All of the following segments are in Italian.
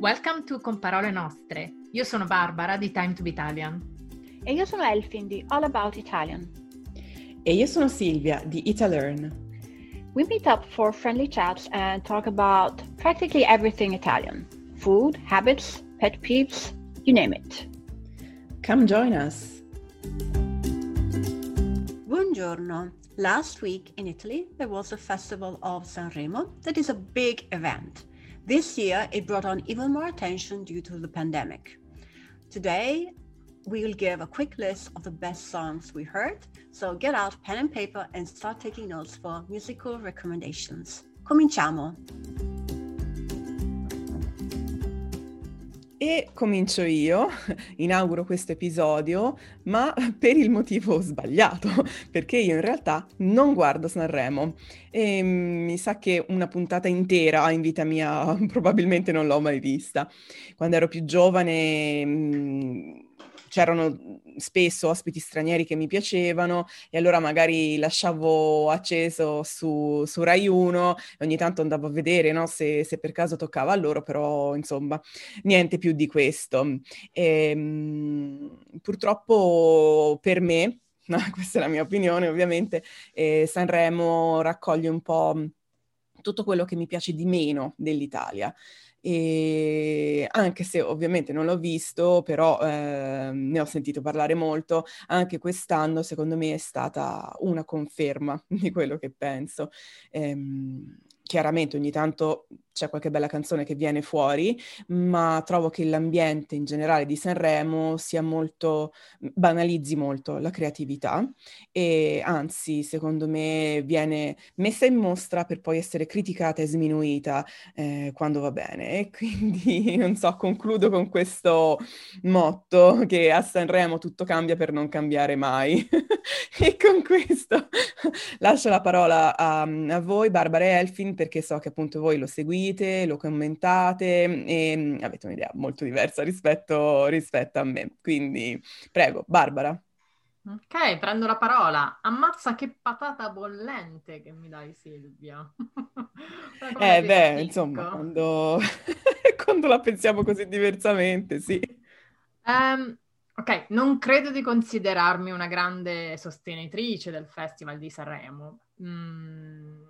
Welcome to Con Parole Nostre. Io sono Barbara di Time to be Italian. E io sono Elfin di All About Italian. E io sono Silvia di Italearn. We meet up for friendly chats and talk about practically everything Italian food, habits, pet peeves, you name it. Come join us. Buongiorno. Last week in Italy, there was the Festival of Sanremo that is a big event. This year, it brought on even more attention due to the pandemic. Today, we will give a quick list of the best songs we heard. So get out pen and paper and start taking notes for musical recommendations. Cominciamo! E comincio io, inauguro questo episodio, ma per il motivo sbagliato, perché io in realtà non guardo Sanremo e mm, mi sa che una puntata intera in vita mia probabilmente non l'ho mai vista. Quando ero più giovane mm, c'erano spesso ospiti stranieri che mi piacevano e allora magari lasciavo acceso su, su Rai 1 e ogni tanto andavo a vedere no, se, se, per caso toccava a loro, però insomma niente più di questo. E, mh, purtroppo per me, questa è la mia opinione ovviamente, eh, Sanremo raccoglie un po' tutto quello che mi piace di meno dell'Italia. E anche se ovviamente non l'ho visto, però eh, ne ho sentito parlare molto, anche quest'anno secondo me è stata una conferma di quello che penso. Ehm, chiaramente ogni tanto c'è qualche bella canzone che viene fuori, ma trovo che l'ambiente in generale di Sanremo sia molto, banalizzi molto la creatività e anzi, secondo me, viene messa in mostra per poi essere criticata e sminuita eh, quando va bene. E quindi, non so, concludo con questo motto che a Sanremo tutto cambia per non cambiare mai. e con questo lascio la parola a, a voi, Barbara e Elfin, perché so che appunto voi lo seguite lo commentate e mm, avete un'idea molto diversa rispetto, rispetto a me. Quindi prego, Barbara. Ok, prendo la parola. Ammazza che patata bollente che mi dai Silvia. eh beh, insomma, quando... quando, la pensiamo così diversamente, sì. Um, ok, non credo di considerarmi una grande sostenitrice del Festival di Sanremo. Mm,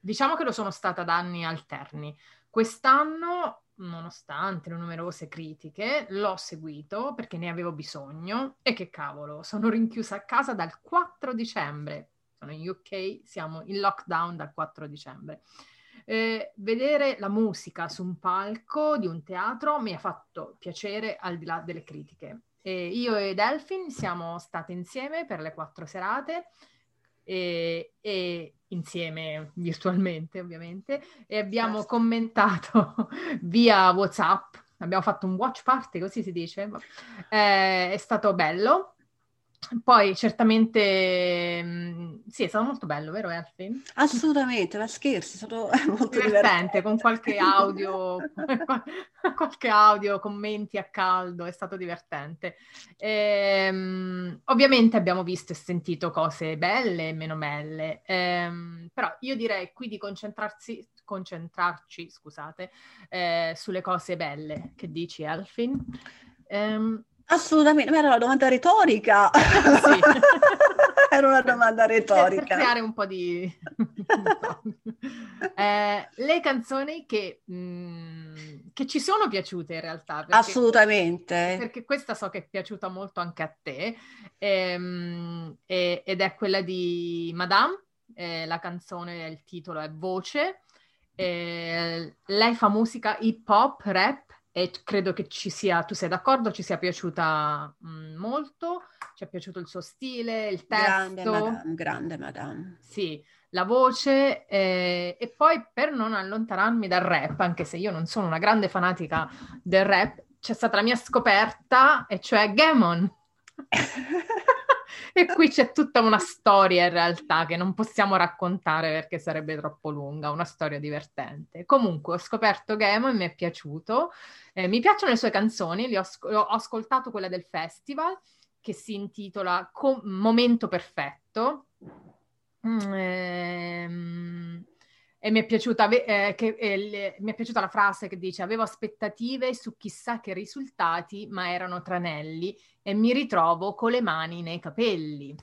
Diciamo che lo sono stata da anni alterni. Quest'anno, nonostante le numerose critiche, l'ho seguito perché ne avevo bisogno e che cavolo, sono rinchiusa a casa dal 4 dicembre. Sono in UK, siamo in lockdown dal 4 dicembre. Eh, vedere la musica su un palco di un teatro mi ha fatto piacere al di là delle critiche. E io e Delphin siamo state insieme per le quattro serate e, e insieme virtualmente ovviamente e abbiamo certo. commentato via Whatsapp, abbiamo fatto un watch party, così si dice, eh, è stato bello poi certamente mm, sì, è stato molto bello, vero Elfie? Assolutamente, ma scherzi, è stato molto divertente, divertente. con qualche audio, qualche audio, commenti a caldo, è stato divertente. Ehm, ovviamente abbiamo visto e sentito cose belle e meno belle, ehm, però io direi qui di concentrarsi, concentrarci, scusate, eh, sulle cose belle. Che dici Elfin? Ehm, Assolutamente, ma era una domanda retorica. Sì. era una domanda retorica. Per creare un po' di... eh, le canzoni che, mh, mm, che, ci sono piaciute in realtà. Perché, Assolutamente. Perché questa so che è piaciuta molto anche a te, ehm, ed è quella di Madame, eh, la canzone, il titolo è Voce. Eh, lei fa musica hip hop, rap, e credo che ci sia, tu sei d'accordo, ci sia piaciuta mh, molto, ci è piaciuto il suo stile, il testo. Grande madame, grande madame. Sì, la voce eh, e poi per non allontanarmi dal rap, anche se io non sono una grande fanatica del rap, c'è stata la mia scoperta e cioè Gammon. E qui c'è tutta una storia in realtà che non possiamo raccontare perché sarebbe troppo lunga, una storia divertente. Comunque ho scoperto Game e mi è piaciuto. Eh, mi piacciono le sue canzoni, ho, ho, ascoltato quella del festival che si intitola Com- Momento Perfetto. Mm, ehm, E mi è, piaciuta, eh, che, eh, mi è piaciuta la frase che dice avevo aspettative su chissà che risultati, ma erano tranelli e mi ritrovo con le mani nei capelli.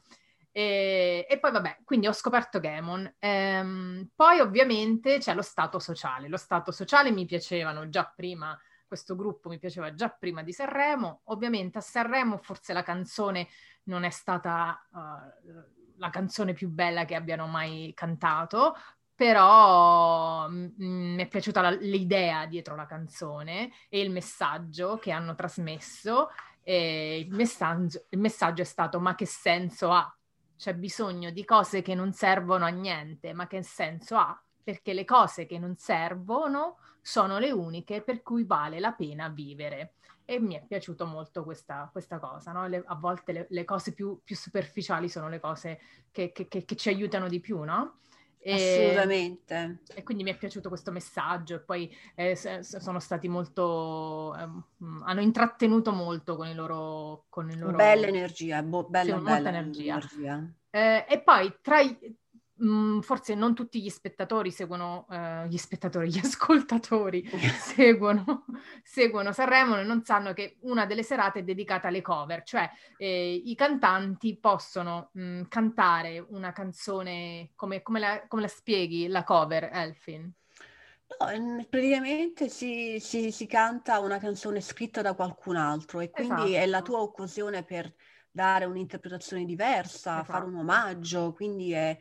E, e poi vabbè, quindi ho scoperto Gamon. Ehm, poi ovviamente c'è lo stato sociale. Lo stato sociale mi piacevano già prima, questo gruppo mi piaceva già prima di Sanremo. Ovviamente a Sanremo forse la canzone non è stata uh, la canzone più bella che abbiano mai cantato, però mm, mm, mi è piaciuta la, l'idea dietro la canzone e il messaggio che hanno trasmesso. Il messaggio, il messaggio è stato: ma che senso ha? C'è bisogno di cose che non servono a niente, ma che senso ha? Perché le cose che non servono sono le uniche per cui vale la pena vivere. E mi è piaciuto molto questa, questa cosa, no? le, a volte le, le cose più, più, superficiali sono le cose che, che, che, che ci aiutano di più, no? Assolutamente. E quindi mi è piaciuto questo messaggio e poi eh, sono stati molto, eh, hanno intrattenuto molto con i loro... Con il loro... Bella energia, bo- bella, sì, bella energia. energia. Eh, e poi tra i, Mm, forse non tutti gli spettatori seguono, uh, gli spettatori, gli ascoltatori seguono, seguono Sanremo e non sanno che una delle serate è dedicata alle cover, cioè eh, i cantanti possono mh, mm, cantare una canzone, come, come, la, come, la, spieghi la cover, Elfin? No, praticamente si, si, si, canta una canzone scritta da qualcun altro e quindi esatto. è la tua occasione per dare un'interpretazione diversa, esatto. fare un omaggio, quindi è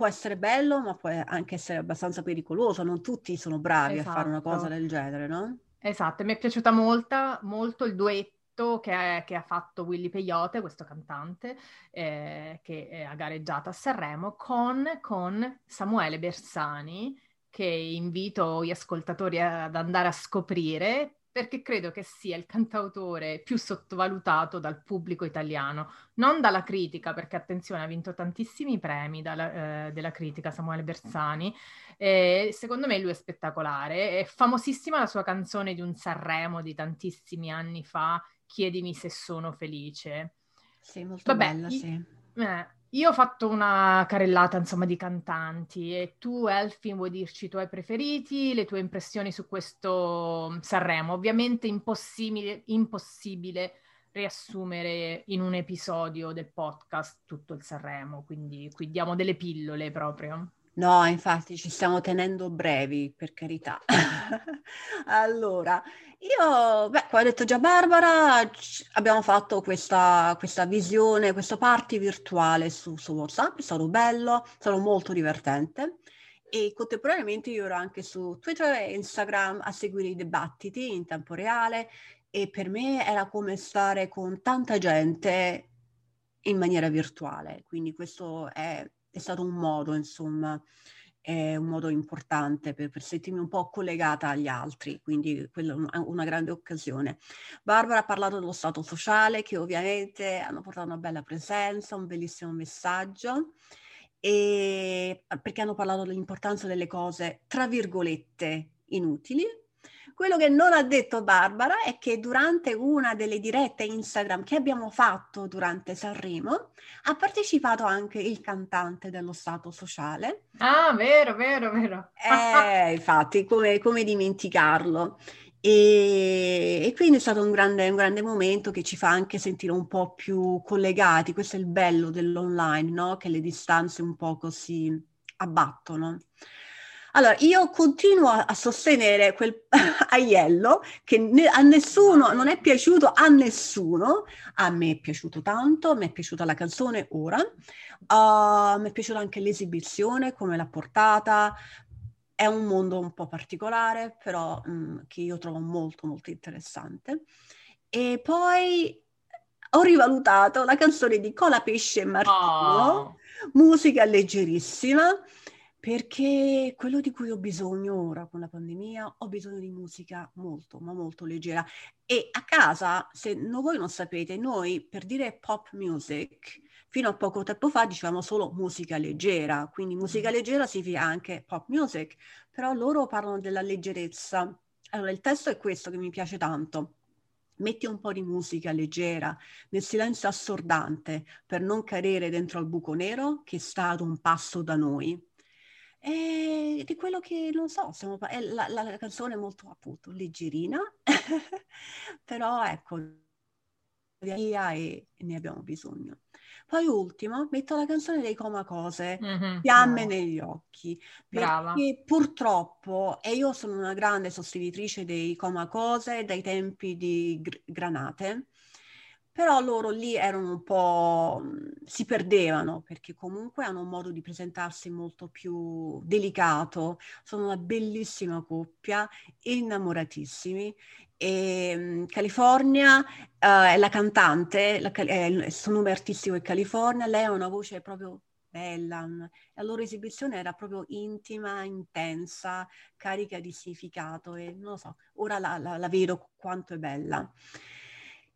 può essere bello, ma può anche essere abbastanza pericoloso. Non tutti sono bravi esatto. a fare una cosa esatto. del genere, no? Esatto, mi è piaciuta molta, molto il duetto che, è, che, ha fatto Willy Peyote, questo cantante, eh, che ha gareggiato a Sanremo, con, con Samuele Bersani, che invito gli ascoltatori ad andare a scoprire perché credo che sia il cantautore più sottovalutato dal pubblico italiano, non dalla critica, perché attenzione, ha vinto tantissimi premi dalla, eh, della critica Samuele Bersani, e secondo me lui è spettacolare, è famosissima la sua canzone di un Sanremo di tantissimi anni fa, Chiedimi se sono felice. Sì, molto Vabbè, bella, sì. Eh, io ho fatto una carrellata, insomma, di cantanti e tu, Elfin, vuoi dirci i tuoi preferiti, le tue impressioni su questo Sanremo? Ovviamente impossibile, impossibile riassumere in un episodio del podcast tutto il Sanremo, quindi qui diamo delle pillole proprio. No, infatti ci stiamo tenendo brevi, per carità. allora, io, beh, come ha detto già Barbara, abbiamo fatto questa, questa visione, questo party virtuale su, su WhatsApp, è stato bello, è stato molto divertente e contemporaneamente io ero anche su Twitter e Instagram a seguire i dibattiti in tempo reale e per me era come stare con tanta gente in maniera virtuale, quindi questo è è stato un modo, insomma, è un modo importante per, per, sentirmi un po' collegata agli altri, quindi quella è una grande occasione. Barbara ha parlato dello stato sociale che ovviamente hanno portato una bella presenza, un bellissimo messaggio e perché hanno parlato dell'importanza delle cose tra virgolette inutili quello che non ha detto Barbara è che durante una delle dirette Instagram che abbiamo fatto durante Sanremo ha partecipato anche il cantante dello Stato sociale. Ah, vero, vero, vero. eh, infatti, come, come dimenticarlo? E, e, quindi è stato un grande, un grande, momento che ci fa anche sentire un po' più collegati. Questo è il bello dell'online, no? Che le distanze un po' così abbattono. Allora, io continuo a, sostenere quel aiello che ne, a nessuno, non è piaciuto a nessuno, a me è piaciuto tanto, mi è piaciuta la canzone ora, uh, mi è piaciuta anche l'esibizione, come l'ha portata, è un mondo un po' particolare, però mh, mm, che io trovo molto molto interessante. E poi ho rivalutato la canzone di Cola Pesce e Martino, oh. musica leggerissima, perché quello di cui ho bisogno ora con la pandemia, ho bisogno di musica molto, ma molto leggera. E a casa, se no, voi non sapete, noi per dire pop music, fino a poco tempo fa dicevamo solo musica leggera, quindi musica mm. leggera significa anche pop music, però loro parlano della leggerezza. Allora il testo è questo che mi piace tanto. Metti un po' di musica leggera nel silenzio assordante per non cadere dentro al buco nero che sta ad un passo da noi E di quello che non so, stiamo, è la, la, la canzone è molto appunto leggerina, però ecco, via e ne abbiamo bisogno. Poi ultimo, metto la canzone dei Coma Cose, mm-hmm, Fiamme no. negli occhi, perché Brava. purtroppo, e io sono una grande sostenitrice dei Coma Cose dai tempi di Gr- Granate, però loro lì erano un po', si perdevano perché comunque hanno un modo di presentarsi molto più delicato, sono una bellissima coppia, innamoratissimi e California uh, è la cantante, la, è il suo nome artistico è California, lei ha una voce proprio bella, la loro esibizione era proprio intima, intensa, carica di significato e non lo so, ora la, la, la vedo quanto è bella.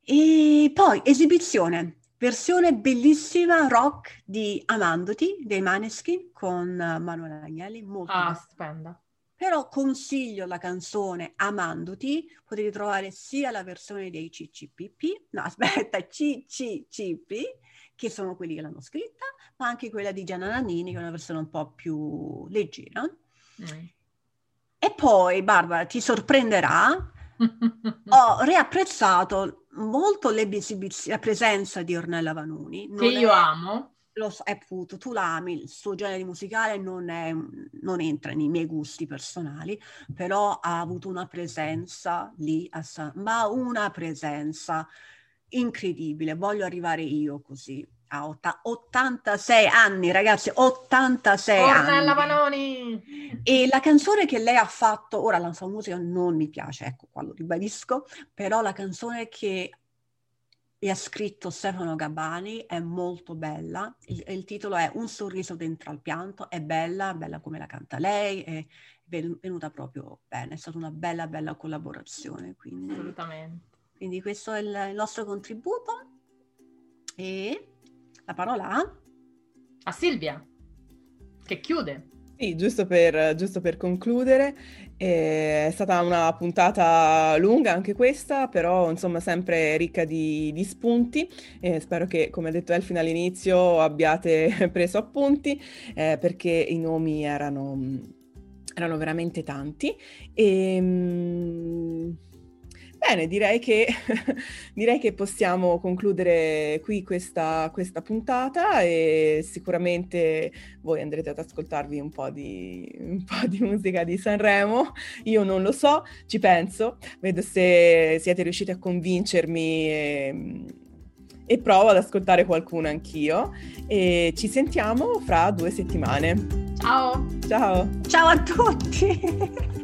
E poi esibizione, versione bellissima rock di Amandoti dei Maneschi con Manuela Agnelli, molto ah, bella. stupenda. Però consiglio la canzone Amandoti, potete trovare sia la versione dei CCPP, no aspetta, CCCP, che sono quelli che l'hanno scritta, ma anche quella di Gianna Nannini, che è una versione un po' più leggera. Mm. E poi, Barbara, ti sorprenderà, ho riapprezzato molto la presenza di Ornella Vanuni. Che io è, amo. Lo so, è appunto, tu l'ami, il suo genere musicale non, è, non, entra nei miei gusti personali, però ha avuto una presenza lì, a San, ma una presenza incredibile. Voglio arrivare io così a 86 anni, ragazzi, 86 Ornella anni. Vanoni! E la canzone che lei ha fatto, ora la sua musica non mi piace, ecco qua lo ribadisco, però la canzone che ha scritto Stefano Gabbani è molto bella, il, il, titolo è Un sorriso dentro al pianto, è bella, bella come la canta lei, è venuta proprio bene, è stata una bella bella collaborazione. Quindi, Assolutamente. Quindi questo è il, il nostro contributo e la parola a... A Silvia, che chiude. Sì, giusto per, giusto per concludere, eh, è stata una puntata lunga anche questa, però insomma sempre ricca di, di spunti. Eh, spero che, come ha detto Elfin all'inizio, abbiate preso appunti, eh, perché i nomi erano, erano veramente tanti. E, ehm, Bene, direi che, direi che, possiamo concludere qui questa, questa, puntata e sicuramente voi andrete ad ascoltarvi un po, di, un po' di musica di Sanremo. Io non lo so, ci penso, vedo se siete riusciti a convincermi e, e provo ad ascoltare qualcuno anch'io. E ci sentiamo fra due settimane. Ciao! Ciao! Ciao a tutti!